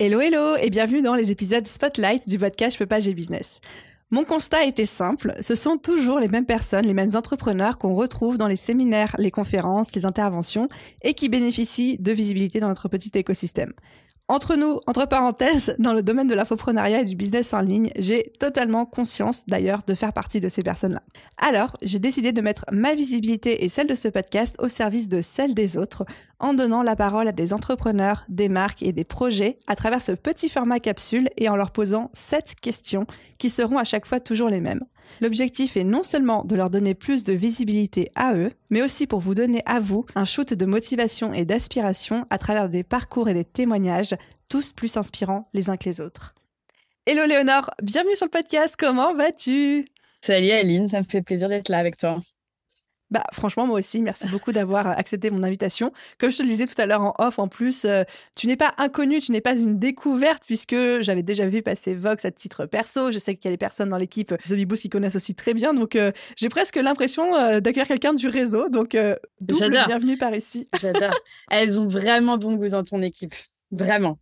Hello hello et bienvenue dans les épisodes Spotlight du podcast Je peux business. Mon constat était simple, ce sont toujours les mêmes personnes, les mêmes entrepreneurs qu'on retrouve dans les séminaires, les conférences, les interventions et qui bénéficient de visibilité dans notre petit écosystème. Entre nous, entre parenthèses, dans le domaine de l'infoprenariat et du business en ligne, j'ai totalement conscience d'ailleurs de faire partie de ces personnes-là. Alors, j'ai décidé de mettre ma visibilité et celle de ce podcast au service de celle des autres en donnant la parole à des entrepreneurs, des marques et des projets à travers ce petit format capsule et en leur posant sept questions qui seront à chaque fois toujours les mêmes. L'objectif est non seulement de leur donner plus de visibilité à eux, mais aussi pour vous donner à vous un shoot de motivation et d'aspiration à travers des parcours et des témoignages, tous plus inspirants les uns que les autres. Hello Léonore, bienvenue sur le podcast, comment vas-tu? Salut Aline, ça me fait plaisir d'être là avec toi. Bah, franchement, moi aussi, merci beaucoup d'avoir euh, accepté mon invitation. Comme je te le disais tout à l'heure en off, en plus, euh, tu n'es pas inconnu, tu n'es pas une découverte, puisque j'avais déjà vu passer Vox à titre perso. Je sais qu'il y a des personnes dans l'équipe The qui connaissent aussi très bien. Donc, euh, j'ai presque l'impression d'accueillir quelqu'un du réseau. Donc, double bienvenue par ici. J'adore. Elles ont vraiment bon goût dans ton équipe. Vraiment.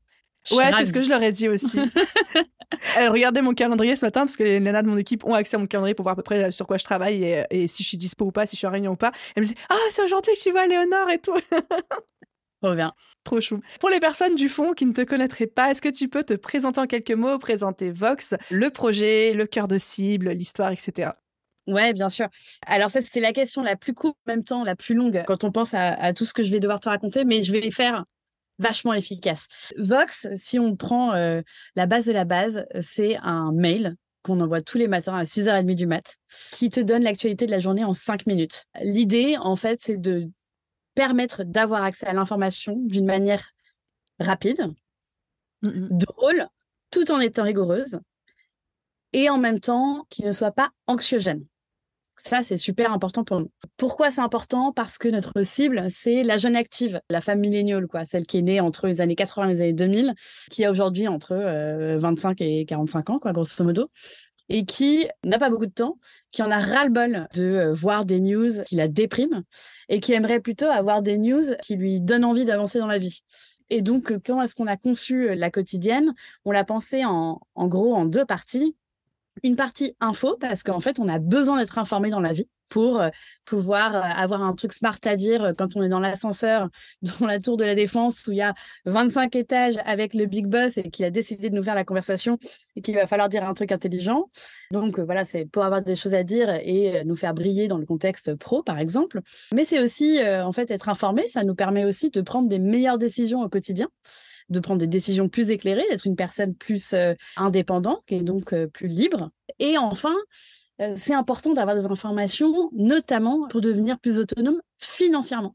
Ouais, c'est ce que je leur ai dit aussi. Elle regardait mon calendrier ce matin parce que les nanas de mon équipe ont accès à mon calendrier pour voir à peu près euh, sur quoi je travaille et, si je suis dispo ou pas, si je suis en réunion ou pas. Elle me dit Ah, c'est aujourd'hui que tu vois Léonore et tout. Trop bien. Trop chou. Pour les personnes du fond qui ne te connaîtraient pas, est-ce que tu peux te présenter en quelques mots, présenter Vox, le projet, le cœur de cible, l'histoire, etc. Ouais, bien sûr. Alors ça, c'est la question la plus courte, en même temps la plus longue quand on pense à, à, tout ce que je vais devoir te raconter, mais je vais faire vachement efficace. Vox, si on prend euh, la base de la base, c'est un mail qu'on envoie tous les matins à 6h30 du mat, qui te donne l'actualité de la journée en 5 minutes. L'idée, en fait, c'est de permettre d'avoir accès à l'information d'une manière rapide, mmh drôle, tout en étant rigoureuse, et en même temps qui ne soit pas anxiogène. Ça, c'est super important pour nous. Pourquoi c'est important? Parce que notre cible, c'est la jeune active, la femme milléniale, quoi, celle qui est née entre les années 80 et les années 2000, qui a aujourd'hui entre 25 euh, et 45 ans, quoi, grosso modo et qui n'a pas beaucoup de temps, qui en a ras-le-bol de euh, voir des news qui la dépriment et qui aimerait plutôt avoir des news qui lui donnent envie d'avancer dans la vie. Et donc, euh, quand est-ce qu'on a conçu la quotidienne? On l'a pensé en, en gros en deux parties une partie info parce qu'en fait, on a besoin d'être informé dans la vie pour euh, pouvoir euh, avoir un truc smart à dire euh, quand on est dans l'ascenseur, dans la tour de la défense où il y a 25 étages avec le big boss et qu'il a décidé de nous faire la conversation et qu'il va falloir dire un truc intelligent. Donc voilà, c'est pour avoir des choses à dire et nous faire briller dans le contexte pro, par exemple. Mais c'est aussi, en fait, être informé, ça nous permet aussi de prendre des meilleures décisions au quotidien de prendre des décisions plus éclairées, d'être une personne plus euh, indépendante et donc euh, plus libre. Et enfin, euh, c'est important d'avoir des informations, notamment pour devenir plus autonome financièrement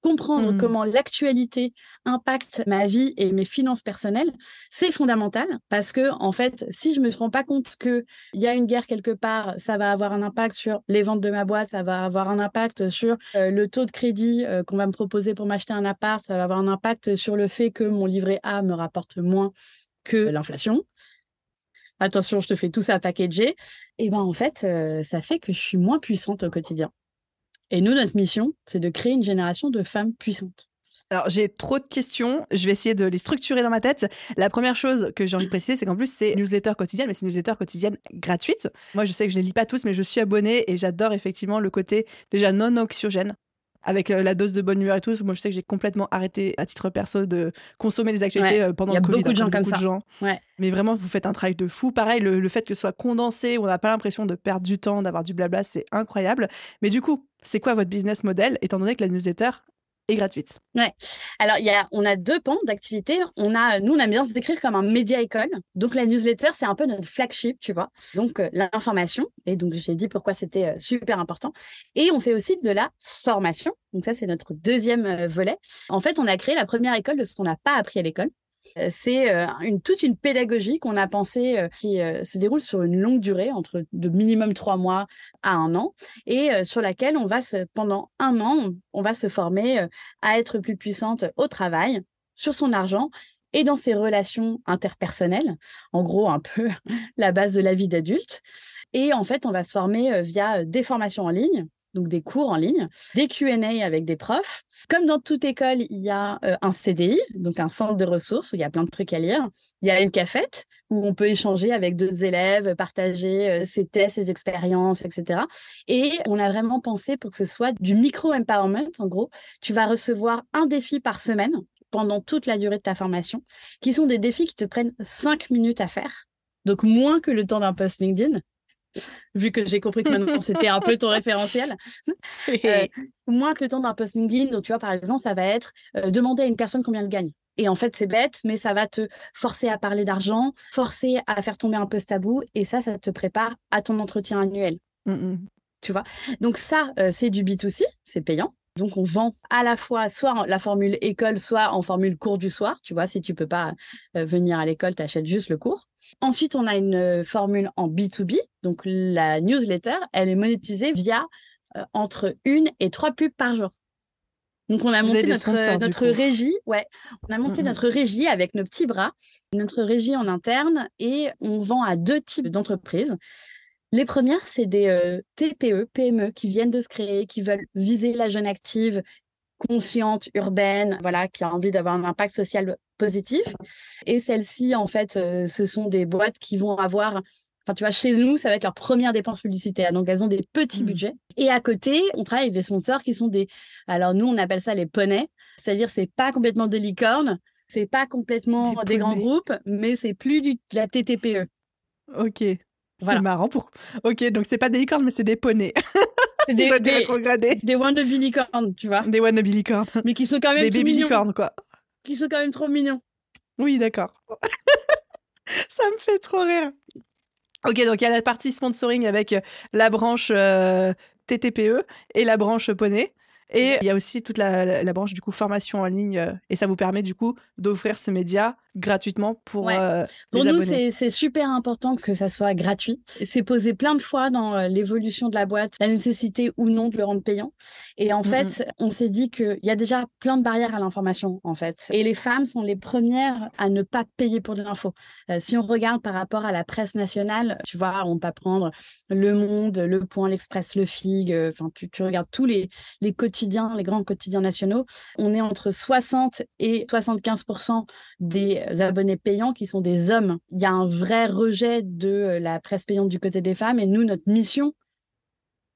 comprendre mmh. comment l'actualité impacte ma vie et mes finances personnelles, c'est fondamental parce que en fait, si je me rends pas compte que il y a une guerre quelque part, ça va avoir un impact sur les ventes de ma boîte, ça va avoir un impact sur euh, le taux de crédit euh, qu'on va me proposer pour m'acheter un appart, ça va avoir un impact sur le fait que mon livret A me rapporte moins que l'inflation. Attention, je te fais tout ça packager. Et ben en fait, euh, ça fait que je suis moins puissante au quotidien. Et nous, notre mission, c'est de créer une génération de femmes puissantes. Alors, j'ai trop de questions. Je vais essayer de les structurer dans ma tête. La première chose que j'ai envie de préciser, c'est qu'en plus, c'est newsletter quotidienne, mais c'est newsletter quotidienne gratuite. Moi, je sais que je les lis pas tous, mais je suis abonnée et j'adore effectivement le côté déjà non anxiogène avec euh, la dose de bonne humeur et tout. Moi, je sais que j'ai complètement arrêté à titre perso de consommer les actualités euh, pendant le Covid. Il y a beaucoup de gens comme ça. Gens. Mais vraiment, vous faites un travail de fou. Pareil, le, fait que ce soit condensé, on n'a pas l'impression de perdre du temps, d'avoir du blabla, c'est incroyable. Mais du coup, c'est quoi votre business model, étant donné que la newsletter gratuite. Ouais. Alors, y a, on a deux pans d'activité. On a, nous, on aime bien se décrire comme un média école. Donc, la newsletter, c'est un peu notre flagship, tu vois. Donc, euh, l'information. Et donc, j'ai dit pourquoi c'était euh, super important. Et on fait aussi de la formation. Donc, ça, c'est notre deuxième euh, volet. En fait, on a créé la première école de ce qu'on n'a pas appris à l'école. C'est une, toute une pédagogie qu'on a pensée qui se déroule sur une longue durée, entre de minimum trois mois à un an, et sur laquelle on va se, pendant un an, on va se former à être plus puissante au travail, sur son argent et dans ses relations interpersonnelles, en gros un peu la base de la vie d'adulte. Et en fait, on va se former via des formations en ligne, donc des cours en ligne, des Q&A avec des profs. Comme dans toute école, il y a euh, un CDI, donc un centre de ressources où il y a plein de trucs à lire. Il y a une cafette où on peut échanger avec d'autres élèves, partager euh, ses tests, ses expériences, etc. Et on a vraiment pensé pour que ce soit du micro-empowerment, en gros. Tu vas recevoir un défi par semaine pendant toute la durée de ta formation, qui sont des défis qui te prennent cinq minutes à faire. Donc moins que le temps d'un post LinkedIn vu que j'ai compris que maintenant c'était un peu ton référentiel. Euh, moins que le temps d'un post LinkedIn, donc tu vois, par exemple, ça va être euh, demander à une personne combien elle gagne. Et en fait, c'est bête, mais ça va te forcer à parler d'argent, forcer à faire tomber un post tabou, et ça, ça te prépare à ton entretien annuel. Mmh. Tu vois? Donc ça, euh, c'est du B2C, c'est payant. Donc, on vend à la fois soit la formule école, soit en formule cours du soir. Tu vois, si tu peux pas venir à l'école, tu achètes juste le cours. Ensuite, on a une euh, formule en B2B. Donc, la newsletter, elle est monétisée via euh, entre une et trois pubs par jour. Donc, on a monté notre, notre régie. Ouais, on a monté notre régie avec nos petits bras, notre régie en interne, et on vend à deux types d'entreprises. Les premières, c'est des euh, TPE, PME qui viennent de se créer, qui veulent viser la jeune active, consciente, urbaine, voilà, qui a envie d'avoir un impact social positif. Et celles-ci, en fait, euh, ce sont des boîtes qui vont avoir Enfin, tu vois, chez nous, ça va être leur première dépense publicitaire. Donc, elles ont des petits mmh. budgets. Et à côté, on travaille avec des sponsors qui sont des. Alors, nous, on appelle ça les poneys. C'est-à-dire, c'est pas complètement des licornes, c'est pas complètement des, grands groupes, mais c'est plus du, de la TTPE. Ok. C'est marrant. Pour... Ok, donc c'est pas des licornes, mais c'est des poneys. des, des, des wannabe licornes, tu vois. Des wannabe licornes. Mais qui sont quand même Des baby licornes, quoi. Qui sont quand même trop mignons. Oui, d'accord. Ça me fait trop rire. Ok, donc il y a la partie sponsoring avec euh, la branche euh, TTPE et la branche poney. Et il y a aussi toute la, branche du coup formation en ligne euh, et ça vous permet du coup d'offrir ce média gratuitement pour euh, pour nous c'est super important que ça soit gratuit. C'est posé plein de fois dans euh, l'évolution de la boîte la nécessité ou non de le rendre payant. Et en fait, on s'est dit qu'il y a déjà plein de barrières à l'information en fait. Et les femmes sont les premières à ne pas payer pour de l'info. si on regarde par rapport à la presse nationale, tu vois, on peut prendre Le Monde, Le Point, l'Express, Le Fig. Enfin, tu, tu regardes tous les les quotidiens les grands quotidiens nationaux, on est entre 60 et 75% des abonnés payants qui sont des hommes. Il y a un vrai rejet de euh, la presse payante du côté des femmes et nous, notre mission,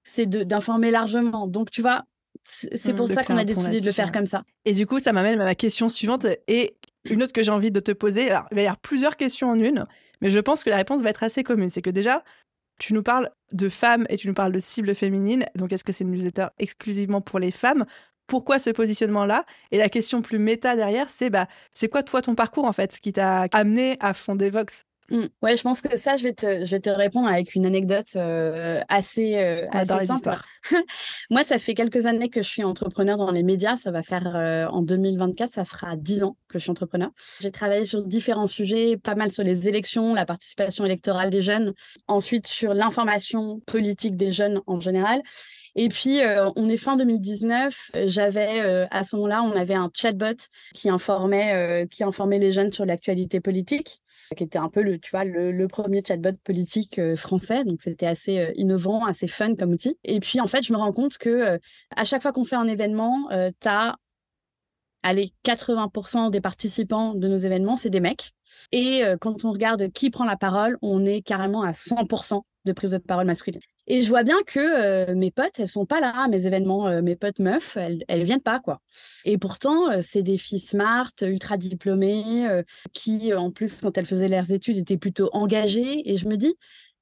c'est d'informer largement. Donc, tu vois, c'est mmh, pour ça qu'on a décidé de le faire comme ça. Et du coup, ça m'amène à ma question suivante et une autre que j'ai envie de te poser. Alors, il va y avoir plusieurs questions en une, mais je pense que la réponse va être assez commune. C'est que déjà, tu nous parles de femmes et tu nous parles de cibles féminines. Donc, est-ce que c'est une newsletter exclusivement pour les femmes Pourquoi ce positionnement-là Et la question plus méta derrière, c'est bah, c'est quoi toi ton parcours en fait, ce qui t'a amené à fonder Vox? Mmh. Ouais, je pense que ça, je vais te, je vais te répondre avec une anecdote euh, assez, euh, assez simple. Moi, ça fait quelques années que je suis entrepreneur dans les médias. Ça va faire euh, en 2024, ça fera 10 ans que je suis entrepreneur. J'ai travaillé sur différents sujets, pas mal sur les élections, la participation électorale des jeunes, ensuite sur l'information politique des jeunes en général. Et puis, euh, on est fin 2019. J'avais, euh, à ce moment-là, on avait un chatbot qui informait, euh, qui informait les jeunes sur l'actualité politique, qui était un peu le, tu vois, le, premier chatbot politique français. Donc, c'était assez innovant, assez fun comme outil. Et puis, en fait, je me rends compte que à chaque fois qu'on fait un événement, tu as allez, 80% des participants de nos événements, c'est des mecs. Et quand on regarde qui prend la parole, on est carrément à 100% de prise de parole masculine. Et je vois bien que euh, mes potes, elles sont pas là mes événements. Euh, mes potes meufs, elles, elles viennent pas, quoi. Et pourtant, euh, c'est des filles smart, ultra diplômées, qui, en plus, quand elles faisaient leurs études, étaient plutôt engagées. Et je me dis,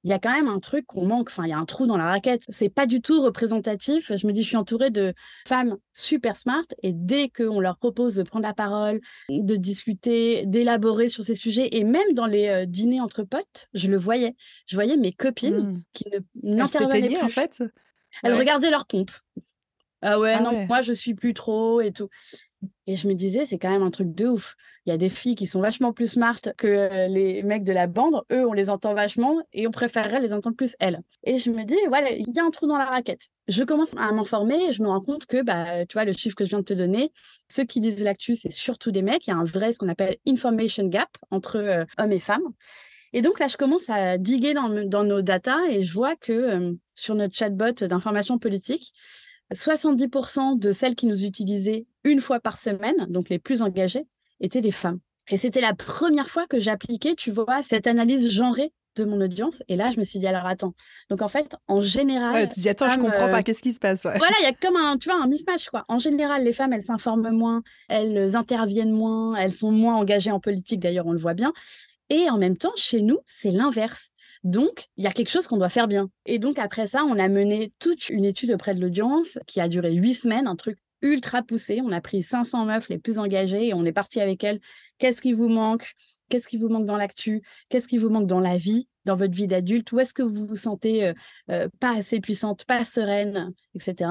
il y a quand même un truc qu'on manque. Enfin, il y a un trou dans la raquette. C'est pas du tout représentatif. Je me dis, je suis entourée de femmes super smart et dès qu'on leur propose de prendre la parole, de discuter, d'élaborer sur ces sujets et même dans les euh, dîners entre potes, je le voyais. Je voyais mes copines mmh. qui ne n'intervenaient plus. en fait? Elles regardaient leur pompe. Ah ouais, ah non, moi je suis plus trop et tout. Et je me disais, c'est quand même un truc de ouf. Il y a des filles qui sont vachement plus smart que euh, les mecs de la bande. Eux, on les entend vachement et on préférerait les entendre plus elles. Et je me dis, voilà, il y a un trou dans la raquette. Je commence à m'informer et je me rends compte que, bah, tu vois, le chiffre que je viens de te donner, ceux qui lisent l'actu, c'est surtout des mecs. Il y a un vrai, ce qu'on appelle information gap entre euh, hommes et femmes. Et donc là, je commence à diguer dans, nos datas et je vois que euh, sur notre chatbot d'information politique, 70% de celles qui nous utilisaient une fois par semaine, donc les plus engagées, étaient des femmes. Et c'était la première fois que j'appliquais, tu vois, cette analyse genrée de mon audience. Et là, je me suis dit, alors attends. Donc en fait, en général. Ouais, tu dis, attends, je comprends pas, euh, qu'est-ce qui se passe Voilà, il y a comme un, tu vois, un mismatch, quoi. En général, les femmes, elles s'informent moins, elles interviennent moins, elles sont moins engagées en politique, d'ailleurs, on le voit bien. Et en même temps, chez nous, c'est l'inverse. Donc, il y a quelque chose qu'on doit faire bien. Et donc, après ça, on a mené toute une étude auprès de l'audience qui a duré huit semaines, un truc ultra poussé. On a pris 500 meufs les plus engagées et on est parti avec elles. Qu'est-ce qui vous manque? Qu'est-ce qui vous manque dans l'actu? Qu'est-ce qui vous manque dans la vie, dans votre vie d'adulte? Où est-ce que vous vous sentez euh, euh, pas assez puissante, pas sereine, etc.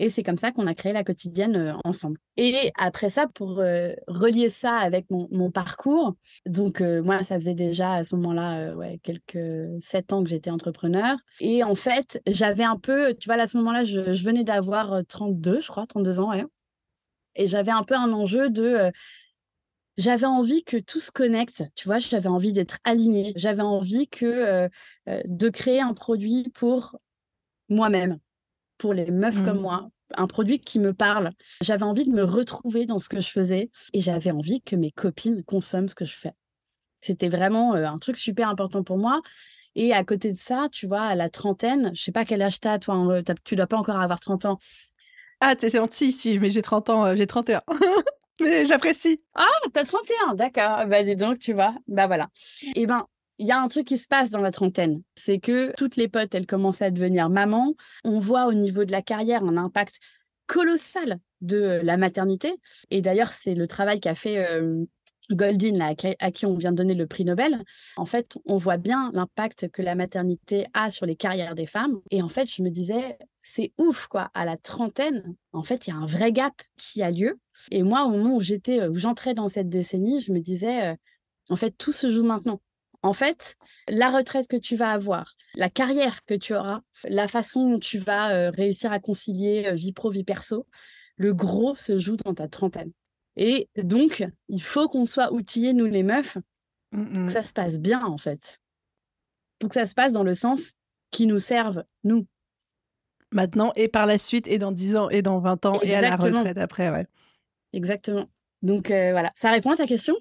Et c'est comme ça qu'on a créé la quotidienne euh, ensemble. Et après ça, pour euh, relier ça avec mon, parcours, donc euh, moi, ça faisait déjà à ce moment-là ouais, quelques sept ans que j'étais entrepreneur. Et en fait, j'avais un peu, tu vois, à ce moment-là, je, venais d'avoir 32, je crois, 32 ans. Et j'avais un peu un enjeu de j'avais envie que tout se connecte, tu vois, j'avais envie d'être alignée, j'avais envie que de créer un produit pour moi-même, pour les meufs comme mmh. moi, un produit qui me parle. J'avais envie de me retrouver dans ce que je faisais et j'avais envie que mes copines consomment ce que je fais. C'était vraiment euh, un truc super important pour moi. Et à côté de ça, tu vois, à la trentaine, je sais pas quel âge t'as, toi, hein, tu dois pas encore avoir 30 ans. Ah, t'es gentil, si, mais j'ai 30 ans, euh, j'ai 31. mais j'apprécie. Ah, t'as 31, d'accord. Bah dis donc, tu vois. Bah voilà. Et eh ben, il y a un truc qui se passe dans la trentaine, c'est que toutes les potes, elles commencent à devenir maman. On voit au niveau de la carrière un impact colossal de la maternité. Et d'ailleurs, c'est le travail qu'a fait euh, Goldin, à qui on vient de donner le prix Nobel. En fait, on voit bien l'impact que la maternité a sur les carrières des femmes. Et en fait, je me disais, c'est ouf, quoi. À la trentaine, en fait, il y a un vrai gap qui a lieu. Et moi, au moment où j'étais, où j'entrais dans cette décennie, je me disais, euh, en fait, tout se joue maintenant. En fait, la retraite que tu vas avoir, la carrière que tu auras, la façon dont tu vas euh, réussir à concilier euh, vie pro, vie perso, le gros se joue dans ta trentaine. Et donc, il faut qu'on soit outillés, nous les meufs, pour que ça se passe bien, en fait. Pour que ça se passe dans le sens qui nous serve, nous. Maintenant et par la suite, et dans 10 ans, et dans 20 ans, et à la retraite après, ouais. Exactement. Donc euh, voilà, ça répond à ta question?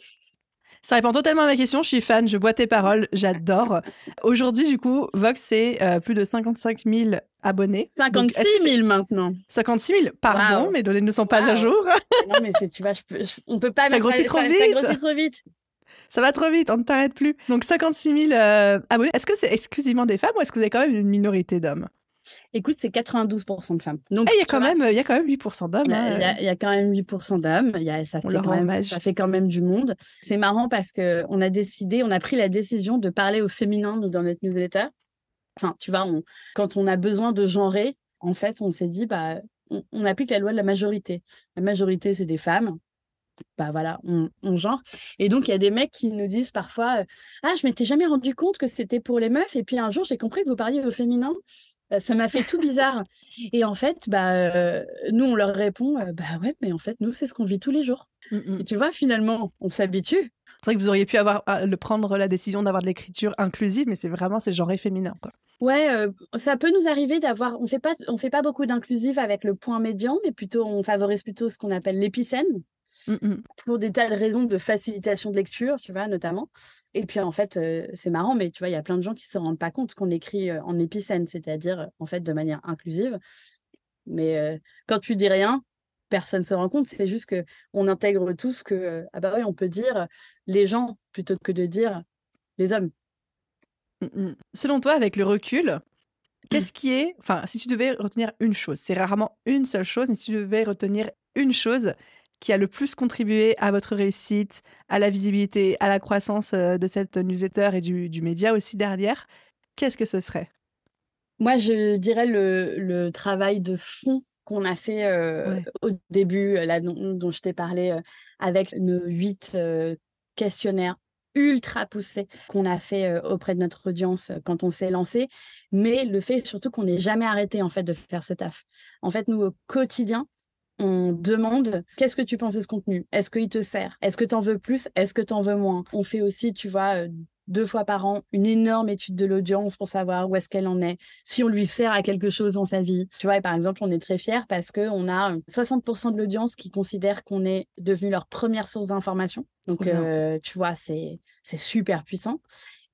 Ça répond totalement à ma question. Je suis fan, je bois tes paroles, j'adore. Aujourd'hui, du coup, Vox, c'est euh, plus de 55 000 abonnés. 56 000 maintenant. 56 000, pardon, mes données ne sont pas à jour. non, mais tu vois, je on peut pas. Ça grossit trop vite. Ça grossit trop vite. Ça va trop vite, on ne t'arrête plus. Donc 56 000 euh, abonnés. Est-ce que c'est exclusivement des femmes ou est-ce que vous avez quand même une minorité d'hommes? Écoute, c'est 92% de femmes. Donc, eh, il y, a quand même, il y a quand même 8% d'hommes. Il y, a quand même 8% d'hommes. Ça, fait quand même, ça fait quand même du monde. C'est marrant parce qu'on a décidé, on a pris la décision de parler au féminin dans notre newsletter. Enfin, tu vois, quand on a besoin de genrer, en fait, on s'est dit, bah, on, applique la loi de la majorité. La majorité, c'est des femmes bah voilà, on, on, genre. Et donc, il y a des mecs qui nous disent parfois Ah, je m'étais jamais rendu compte que c'était pour les meufs. Et puis un jour, j'ai compris que vous parliez au féminin. Euh, ça m'a fait tout bizarre. Et en fait, bah, euh, nous, on leur répond, euh, bah ouais, mais en fait, nous, c'est ce qu'on vit tous les jours. Mmh, mmh. Et tu vois, finalement, on s'habitue. C'est vrai que vous auriez pu avoir le prendre la décision d'avoir de l'écriture inclusive, mais c'est vraiment c'est genré féminin. Quoi. Ouais, ça peut nous arriver d'avoir. On fait pas, on fait pas beaucoup d'inclusive avec le point médian, mais plutôt on favorise plutôt ce qu'on appelle l'épicène. Mmh, mmh. pour des tas de raisons de facilitation de lecture, tu vois, notamment. Et puis, en fait, euh, c'est marrant, mais tu vois, il y a plein de gens qui ne se rendent pas compte qu'on écrit en épicène, c'est-à-dire, en fait, de manière inclusive. Mais euh, quand tu dis rien, personne ne se rend compte. C'est juste qu'on intègre tous que, ah bah oui, on peut dire les gens plutôt que de dire les hommes. Mmh, Selon toi, avec le recul, qu'est-ce qui est, enfin, si tu devais retenir une chose, c'est rarement une seule chose, mais si tu devais retenir une chose qui a le plus contribué à votre réussite, à la visibilité, à la croissance euh, de cette newsletter et du, média aussi derrière, qu'est-ce que ce serait? Moi, je dirais le, travail de fond qu'on a fait au début, là, dont, je t'ai parlé, avec nos huit questionnaires ultra poussés qu'on a fait auprès de notre audience quand on s'est lancé, mais le fait surtout qu'on n'ait jamais arrêté en fait de faire ce taf. En fait, nous au quotidien, on demande qu'est-ce que tu penses de ce contenu? Est-ce qu'il te sert? Est-ce que tu en veux plus? Est-ce que tu en veux moins? On fait aussi, tu vois, deux fois par an une énorme étude de l'audience pour savoir où est-ce qu'elle en est, si on lui sert à quelque chose dans sa vie. Tu vois, et par exemple, on est très fiers parce qu'on a 60% de l'audience qui considère qu'on est devenu leur première source d'information. Donc, euh, tu vois, c'est super puissant.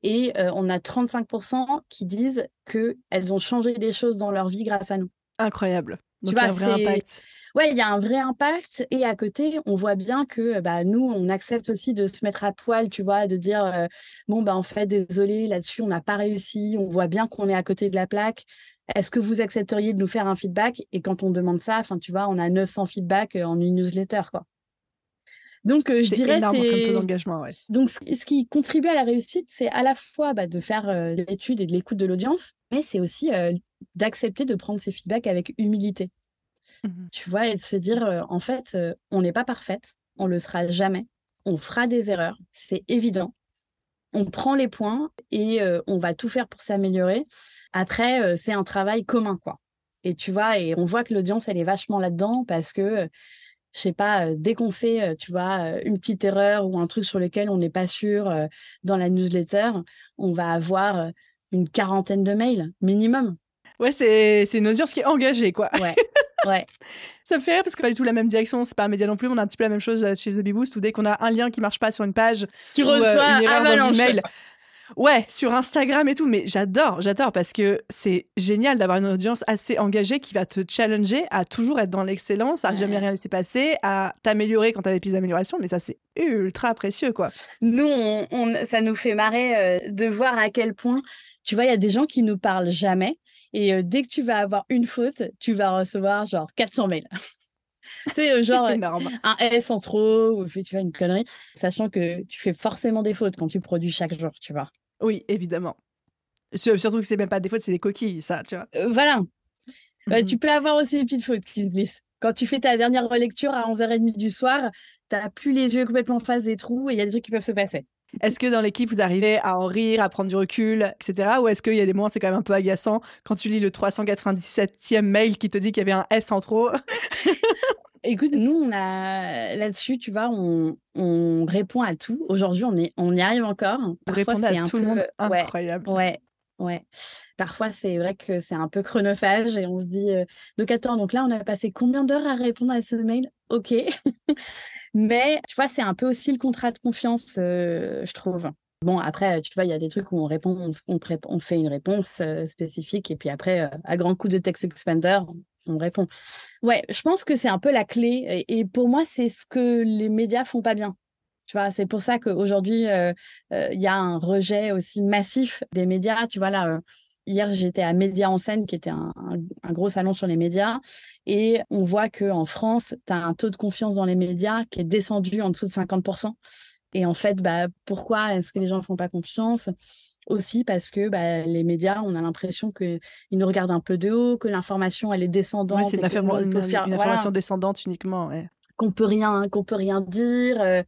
Et euh, on a 35% qui disent qu'elles ont changé des choses dans leur vie grâce à nous. Incroyable. Donc, tu vois, il y a un vrai impact ouais, il y a un vrai impact. Et à côté, on voit bien que bah, nous, on accepte aussi de se mettre à poil, tu vois, de dire euh, bon, bah, en fait, désolé, là-dessus, on n'a pas réussi. On voit bien qu'on est à côté de la plaque. Est-ce que vous accepteriez de nous faire un feedback? Et quand on demande ça, enfin, tu vois, on a 900 feedbacks euh, en une newsletter, quoi. Donc, euh, je dirais c'est d'engagement. Ouais. Donc, ce qui contribue à la réussite, c'est à la fois bah, de faire l'étude et de l'écoute de l'audience, mais c'est aussi d'accepter de prendre ces feedbacks avec humilité. Mmh tu vois, et de se dire, en fait, on n'est pas parfaite, on le sera jamais, on fera des erreurs, c'est évident. On prend les points et on va tout faire pour s'améliorer. Après, c'est un travail commun, quoi. Et tu vois, et on voit que l'audience, elle est vachement là-dedans parce que, je sais pas, dès qu'on fait, tu vois, une petite erreur ou un truc sur lequel on n'est pas sûr dans la newsletter, on va avoir une quarantaine de mails minimum. Ouais, c'est une audience qui est engagée, quoi. Ouais. Ouais. ça me fait rire parce que pas du tout la même direction, c'est pas un média non plus, on a un petit peu la même chose euh, chez The Big Boost où dès qu'on a un lien qui marche pas sur une page, qui euh, reçoit une erreur dans email. Ouais, sur Instagram et tout, mais j'adore, j'adore parce que c'est génial d'avoir une audience assez engagée qui va te challenger à toujours être dans l'excellence, à jamais rien laisser passer, à t'améliorer quand t'as des pistes d'amélioration, mais ça c'est ultra précieux quoi. Nous, on, ça nous fait marrer euh, de voir à quel point, tu vois, il y a des gens qui nous parlent jamais et dès que tu vas avoir une faute, tu vas recevoir genre 400 mails. c'est genre un S en trop ou tu vois une connerie, sachant que tu fais forcément des fautes quand tu produis chaque jour, tu vois. Oui, évidemment. Surtout que c'est même pas des fautes, c'est des coquilles, ça, tu vois. voilà. Bah, mmh tu peux avoir aussi des petites fautes qui se glissent. Quand tu fais ta dernière relecture à 11h30 du soir, tu n'as plus les yeux complètement en face des trous et il y a des trucs qui peuvent se passer. Est-ce que dans l'équipe, vous arrivez à en rire, à prendre du recul, etc. Ou est-ce qu'il y a des moments, c'est quand même un peu agaçant quand tu lis le 397e mail qui te dit qu'il y avait un S en trop? Écoute, nous, on a là-dessus, tu vois, on, on répond à tout. Aujourd'hui, on, est, on y arrive encore. Parfois, c'est à tout le monde, incroyable. Ouais, ouais. Parfois, c'est vrai que c'est un peu chronophage et on se dit, euh, donc attends, donc là, on a passé combien d'heures à répondre à ce mail? Ok. Mais tu vois, c'est un peu aussi le contrat de confiance, euh, je trouve. Bon, après, tu vois, il y a des trucs où on répond, on, fait une réponse euh, spécifique et puis après, euh, à grand coup de text expander, on répond. Ouais, je pense que c'est un peu la clé et, pour moi, c'est ce que les médias font pas bien. Tu vois, c'est pour ça qu'aujourd'hui, il y a un rejet aussi massif des médias. Tu vois, là, Hier, j'étais à Média en scène, qui était un, gros salon sur les médias. Et on voit qu'en France, tu as un taux de confiance dans les médias qui est descendu en dessous de 50%. Et en fait, bah, pourquoi est-ce que les gens ne font pas confiance? Aussi parce que bah, les médias, on a l'impression qu'ils nous regardent un peu de haut, que l'information, elle est descendante. c'est une, information descendante uniquement. Qu'on peut rien, qu'on peut rien dire. Euh.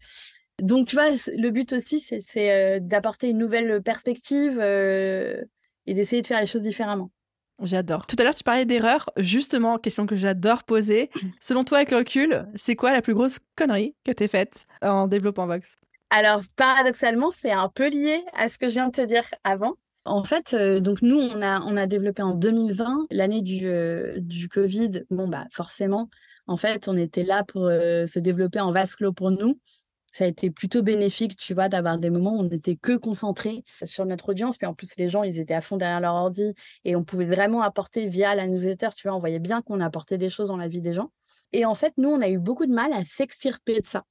Donc, tu vois, le but aussi, c'est euh, d'apporter une nouvelle perspective euh, et d'essayer de faire les choses différemment. J'adore. Tout à l'heure, tu parlais d'erreurs. Justement, question que j'adore poser. Selon toi, avec le recul, c'est quoi la plus grosse connerie que tu faite en développant Vox? Alors, paradoxalement, c'est un peu lié à ce que je viens de te dire avant. En fait, euh, donc nous, on a, on a développé en 2020, l'année du, euh, du Covid. Bon, bah forcément, en fait, on était là pour euh, se développer en vase clos pour nous ça a été plutôt bénéfique, tu vois, d'avoir des moments où on n'était que concentré sur notre audience. Puis en plus, les gens, ils étaient à fond derrière leur ordi et on pouvait vraiment apporter via la newsletter, tu vois, on voyait bien qu'on apportait des choses dans la vie des gens. Et en fait, nous, on a eu beaucoup de mal à s'extirper de ça.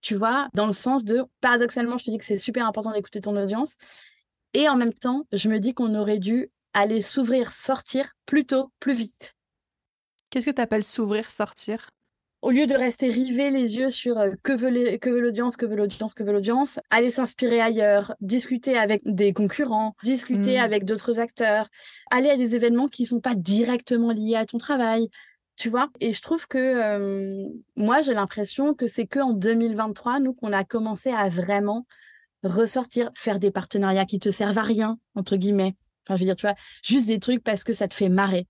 Tu vois, dans le sens de, paradoxalement, je te dis que c'est super important d'écouter ton audience. Et en même temps, je me dis qu'on aurait dû aller s'ouvrir, sortir plus tôt, plus vite. Qu'est-ce que tu appelles s'ouvrir, sortir? Au lieu de rester rivé les yeux sur euh, que veut l'audience, que veut l'audience, que veut l'audience, aller s'inspirer ailleurs, discuter avec des concurrents, discuter mmh. avec d'autres acteurs, aller à des événements qui ne sont pas directement liés à ton travail. tu vois? Et je trouve que euh, moi, j'ai l'impression que c'est que en 2023, nous, qu'on a commencé à vraiment ressortir, faire des partenariats qui te servent à rien, entre guillemets. Enfin, je veux dire, tu vois, juste des trucs parce que ça te fait marrer.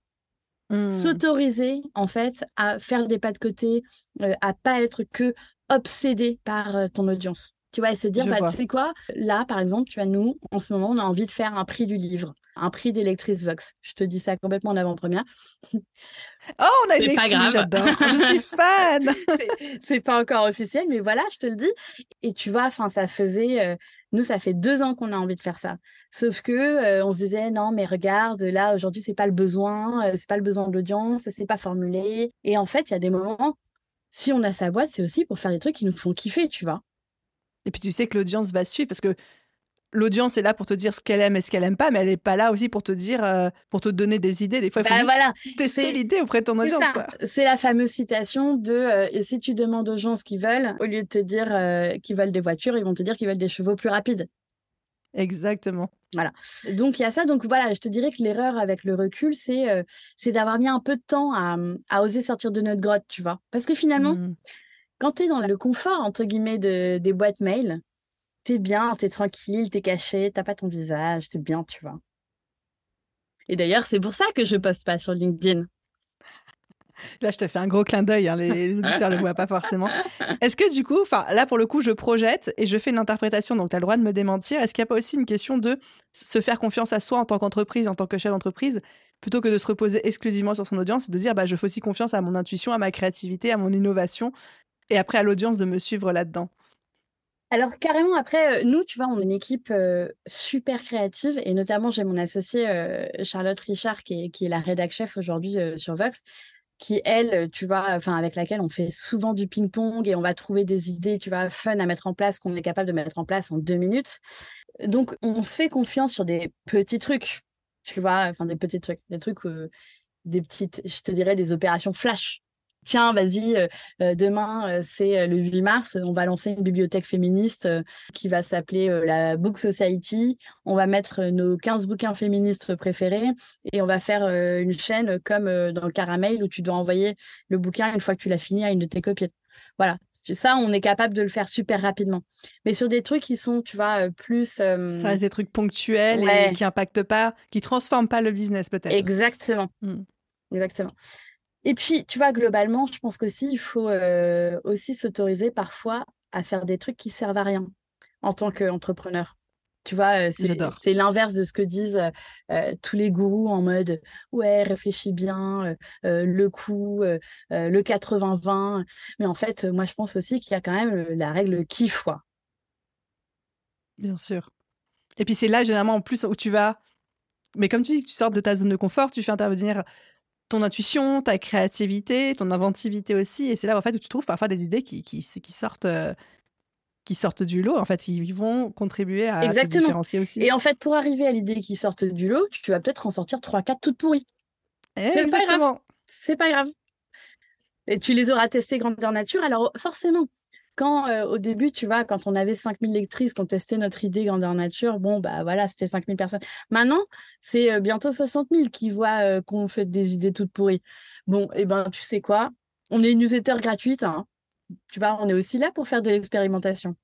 Mmh. S'autoriser, en fait, à faire des pas de côté, euh, à pas être que obsédé par euh, ton audience. Tu vois, et se dire, bah, tu sais quoi, là, par exemple, tu vois, nous, en ce moment, on a envie de faire un prix du livre, un prix d'électrice Vox. Je te dis ça complètement en avant-première. Oh, on a une pas grave. je suis fan. c'est pas encore officiel, mais voilà, je te le dis. Et tu vois, enfin, ça faisait, euh, nous, ça fait deux ans qu'on a envie de faire ça. Sauf que euh, on se disait, non, mais regarde, là, aujourd'hui, c'est pas le besoin, euh, c'est pas le besoin de l'audience, c'est pas formulé. Et en fait, il y a des moments, si on a sa boîte, c'est aussi pour faire des trucs qui nous font kiffer, tu vois. Et puis tu sais que l'audience va suivre parce que l'audience est là pour te dire ce qu'elle aime et ce qu'elle aime pas, mais elle n'est pas là aussi pour te dire, euh, pour te donner des idées. Des fois, il faut bah, tester l'idée auprès de ton audience. C'est la fameuse citation de euh, et si tu demandes aux gens ce qu'ils veulent, au lieu de te dire euh, qu'ils veulent des voitures, ils vont te dire qu'ils veulent des chevaux plus rapides. Exactement. Voilà. Donc il y a ça. Donc voilà, je te dirais que l'erreur avec le recul, c'est c'est d'avoir mis un peu de temps à, à, oser sortir de notre grotte, tu vois. Parce que finalement, mmh quand tu es dans le confort, entre guillemets, de, des boîtes mail, tu es bien, tu es tranquille, tu es caché, t'as pas ton visage, tu es bien, tu vois. Et d'ailleurs, c'est pour ça que je poste pas sur LinkedIn. Là, je te fais un gros clin d'œil, hein, les auditeurs ne le voient pas forcément. Est-ce que du coup, là pour le coup, je projette et je fais une interprétation, donc tu as le droit de me démentir. Est-ce qu'il n'y a pas aussi une question de se faire confiance à soi en tant qu'entreprise, en tant que chef d'entreprise, plutôt que de se reposer exclusivement sur son audience, de dire bah, je fais aussi confiance à mon intuition, à ma créativité, à mon innovation, et après à l'audience de me suivre là-dedans alors carrément, après, euh, nous, tu vois, on est une équipe euh, super créative et notamment, j'ai mon associée euh, Charlotte Richard qui est, la rédac chef aujourd'hui sur Vox, qui, elle, tu vois, enfin avec laquelle on fait souvent du ping-pong et on va trouver des idées, tu vois, fun à mettre en place qu'on est capable de mettre en place en deux minutes. Donc, on se fait confiance sur des petits trucs, tu vois, enfin des petits trucs, des trucs, des petites, je te dirais, des opérations flash tiens, vas-y, euh, euh, demain, euh, c'est le 8 mars, on va lancer une bibliothèque féministe qui va s'appeler la Book Society. On va mettre nos 15 bouquins féministes préférés et on va faire une chaîne comme dans le caramel où tu dois envoyer le bouquin une fois que tu l'as fini à une de tes copines. Voilà. Ça, on est capable de le faire super rapidement. Mais sur des trucs qui sont, tu vois, plus. Ça reste des trucs ponctuels et qui impactent pas, qui transforment pas le business, peut-être. Exactement. Mmh. Exactement. Et puis, tu vois, globalement, je pense qu'aussi, il faut euh, aussi s'autoriser parfois à faire des trucs qui servent à rien en tant qu'entrepreneur. Tu vois, euh, c'est l'inverse de ce que disent euh, tous les gourous en mode ouais, réfléchis bien, le coût, le 80-20. Mais en fait, moi, je pense aussi qu'il y a quand même la règle kiff, quoi. Bien sûr. Et puis, c'est là, généralement, en plus, où tu vas. Mais comme tu dis que tu sors de ta zone de confort, tu fais intervenir ton intuition, ta créativité, ton inventivité aussi. Et c'est là en fait où tu trouves parfois des idées qui, qui, qui sortent. Euh, qui sortent du lot, en fait, ils vont contribuer à te différencier aussi. Et en fait, pour arriver à l'idée qui sortent du lot, tu vas peut-être en sortir 3-4 toutes pourries. C'est pas grave. C'est pas grave. Et tu les auras testées grandeur nature, alors forcément, quand euh, au début, tu vois, quand on avait 5000 lectrices qui ont testé notre idée grandeur nature, bon, bah voilà, c'était 5000 personnes. Maintenant, c'est euh, bientôt 60 000 qui voient euh, qu'on fait des idées toutes pourries. Bon, et eh ben, tu sais quoi? On est une newsletter gratuite. Hein. Tu vois, on est aussi là pour faire de l'expérimentation.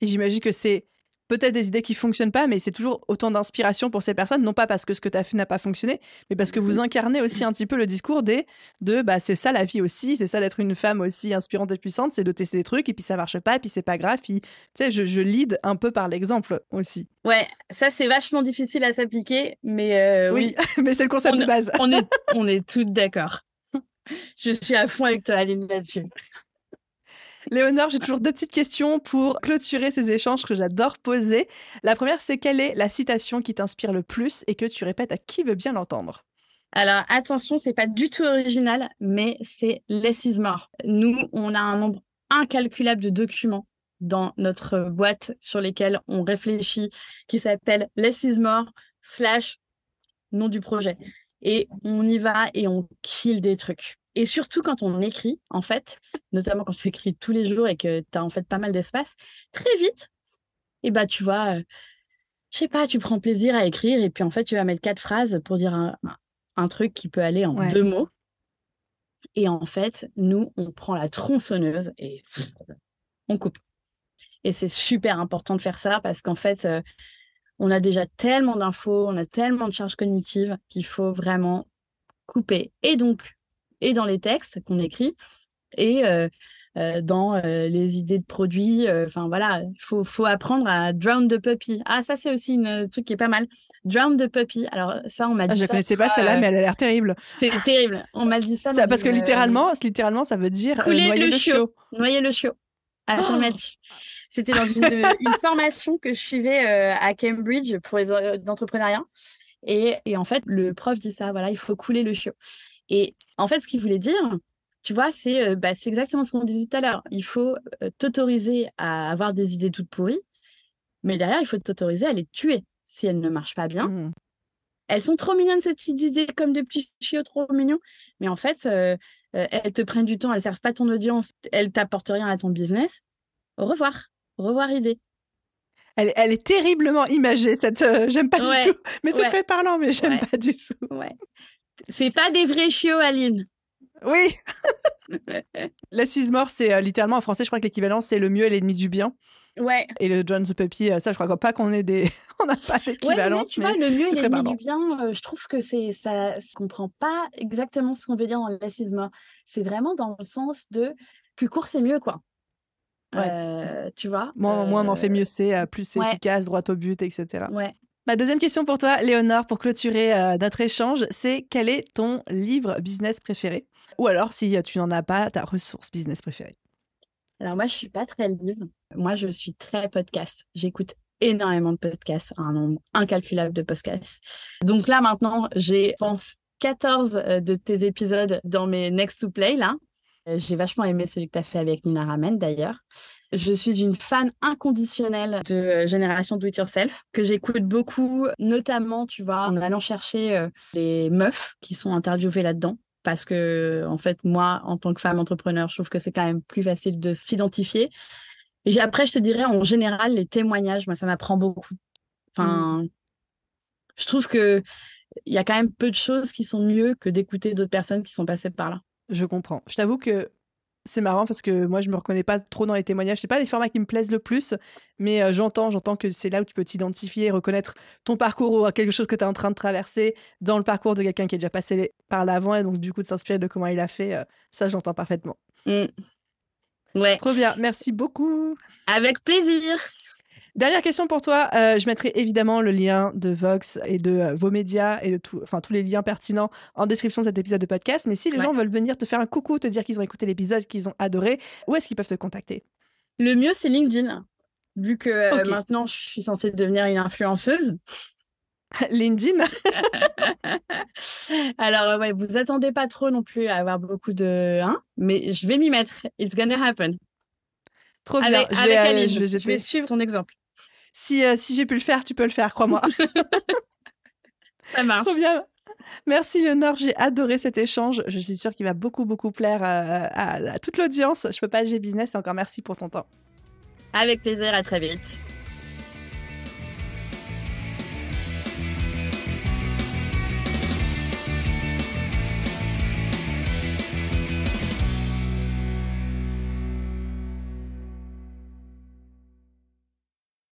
Et j'imagine que c'est peut-être des idées qui fonctionnent pas, mais c'est toujours autant d'inspiration pour ces personnes, non pas parce que ce que tu as fait n'a pas fonctionné, mais parce que vous mhm. incarnez aussi un petit peu le discours des de bah c'est ça la vie aussi, c'est ça d'être une femme aussi inspirante et puissante, c'est de tester des trucs et puis ça marche pas et puis c'est pas grave, tu sais je, je lead un peu par l'exemple aussi. Ouais, ça c'est vachement difficile à s'appliquer, mais euh, oui, mais c'est le concept de base. on est on est toutes d'accord. je suis à fond avec toi Aline là-dessus. Léonore, j'ai toujours deux petites questions pour clôturer ces échanges que j'adore poser. La première, c'est quelle est la citation qui t'inspire le plus et que tu répètes à qui veut bien l'entendre? Alors attention, c'est pas du tout original, mais c'est Less is more. Nous, on a un nombre incalculable de documents dans notre boîte sur lesquels on réfléchit, qui s'appelle Less is more slash nom du projet. Et on y va et on kill des trucs. Et surtout quand on écrit, en fait, notamment quand tu écris tous les jours et que tu as en fait pas mal d'espace, très vite, et bah tu vois, euh, je sais pas, tu prends plaisir à écrire et puis en fait tu vas mettre quatre phrases pour dire un, truc qui peut aller en deux mots. Et en fait, nous, on prend la tronçonneuse et on coupe. Et c'est super important de faire ça parce qu'en fait, euh, on a déjà tellement d'infos, on a tellement de charges cognitives qu'il faut vraiment couper. Et donc, et dans les textes qu'on écrit, et euh, euh, dans les idées de produits. Enfin voilà, il faut, faut, apprendre à drown the puppy. Ah, ça, c'est aussi un truc qui est pas mal. Drown the puppy. Alors, ça, on m'a ah, dit. je ne connaissais pas celle-là, mais elle a l'air terrible. C'est terrible. On m'a dit ça. ça parce que littéralement, littéralement, ça veut dire noyer le, chiot. Noyer le chiot. Affirmatif. Oh c'était dans une, formation que je suivais euh, à Cambridge pour les euh, entrepreneuriat. Et, et, en fait, le prof dit ça, voilà, il faut couler le chiot. Et en fait, ce qu'il voulait dire, tu vois, c'est euh, bah, exactement ce qu'on disait tout à l'heure. Il faut t'autoriser à avoir des idées toutes pourries, mais derrière, il faut t'autoriser à les tuer si elles ne marchent pas bien. Mmh. Elles sont trop mignonnes, ces petites idées, comme des petits chiots trop mignons. Mais en fait, elles te prennent du temps, elles ne servent pas ton audience, elles t'apportent rien à ton business. Au revoir revoir idée. Elle, elle, est terriblement imagée, cette. Euh, j'aime pas du tout. Mais c'est très parlant, mais j'aime pas du tout. Ouais. C'est pas des vrais chiots, Aline. Oui. L'assise mort, c'est euh, littéralement en français, je crois que l'équivalent, c'est le mieux et l'ennemi du bien. Ouais. Et le John the Puppy, euh, ça, je crois pas qu'on ait des. On n'a pas d'équivalence. Ouais, tu vois, le mieux et l'ennemi du bien, je trouve que c'est ça. Je comprend pas exactement ce qu'on veut dire dans l'assise mort. C'est vraiment dans le sens de plus court, c'est mieux, quoi. Euh, tu vois Moins, moins on en fait mieux c'est, euh, plus c'est efficace, droit au but, etc. Ouais. Ma deuxième question pour toi, Léonore, pour clôturer euh, notre échange, c'est quel est ton livre business préféré? Ou alors, si tu n'en as pas, ta ressource business préférée Alors moi, je suis pas très livre. Moi, je suis très podcast. J'écoute énormément de podcasts, un nombre incalculable de podcasts. Donc là, maintenant, j'ai, pense, 14 de tes épisodes dans mes Next to Play, là. Euh, j'ai vachement aimé celui que tu as fait avec Nina Ramen d'ailleurs. Je suis une fan inconditionnelle de euh, Génération Do It Yourself, que j'écoute beaucoup, notamment, tu vois, en allant chercher euh, les meufs qui sont interviewées là-dedans. Parce que, en fait, moi, en tant que femme entrepreneur, je trouve que c'est quand même plus facile de s'identifier. Et après, je te dirais, en général, les témoignages, moi, ça m'apprend beaucoup. Enfin, mm. je trouve que il y a quand même peu de choses qui sont mieux que d'écouter d'autres personnes qui sont passées par là. Je comprends. Je t'avoue que c'est marrant parce que moi, je me reconnais pas trop dans les témoignages. C'est pas les formats qui me plaisent le plus, mais euh, j'entends, j'entends que c'est là où tu peux t'identifier, reconnaître ton parcours ou quelque chose que tu es en train de traverser dans le parcours de quelqu'un qui est déjà passé par l'avant et donc du coup de s'inspirer de comment il a fait. Euh, ça, j'entends parfaitement. Mmh. Ouais. Trop bien. Merci beaucoup. Avec plaisir. Dernière question pour toi. Euh, je mettrai évidemment le lien de Vox et de euh, vos médias et de tout, enfin tous les liens pertinents en description de cet épisode de podcast. Mais si les gens veulent venir te faire un coucou, te dire qu'ils ont écouté l'épisode, qu'ils ont adoré, où est-ce qu'ils peuvent te contacter? Le mieux, c'est LinkedIn. Vu que euh, maintenant, je suis censée devenir une influenceuse. LinkedIn? Alors, ouais, vous attendez pas trop non plus à avoir beaucoup de. Hein, mais je vais m'y mettre. It's gonna happen. Trop bien. je, vais, je vais suivre ton exemple. Si, euh, si j'ai pu le faire, tu peux le faire, crois-moi. Ça marche. Trop bien. Merci Léonore, j'ai adoré cet échange. Je suis sûre qu'il va beaucoup, beaucoup plaire à, toute l'audience. Je peux pas, j'ai business et encore merci pour ton temps. Avec plaisir, à très vite.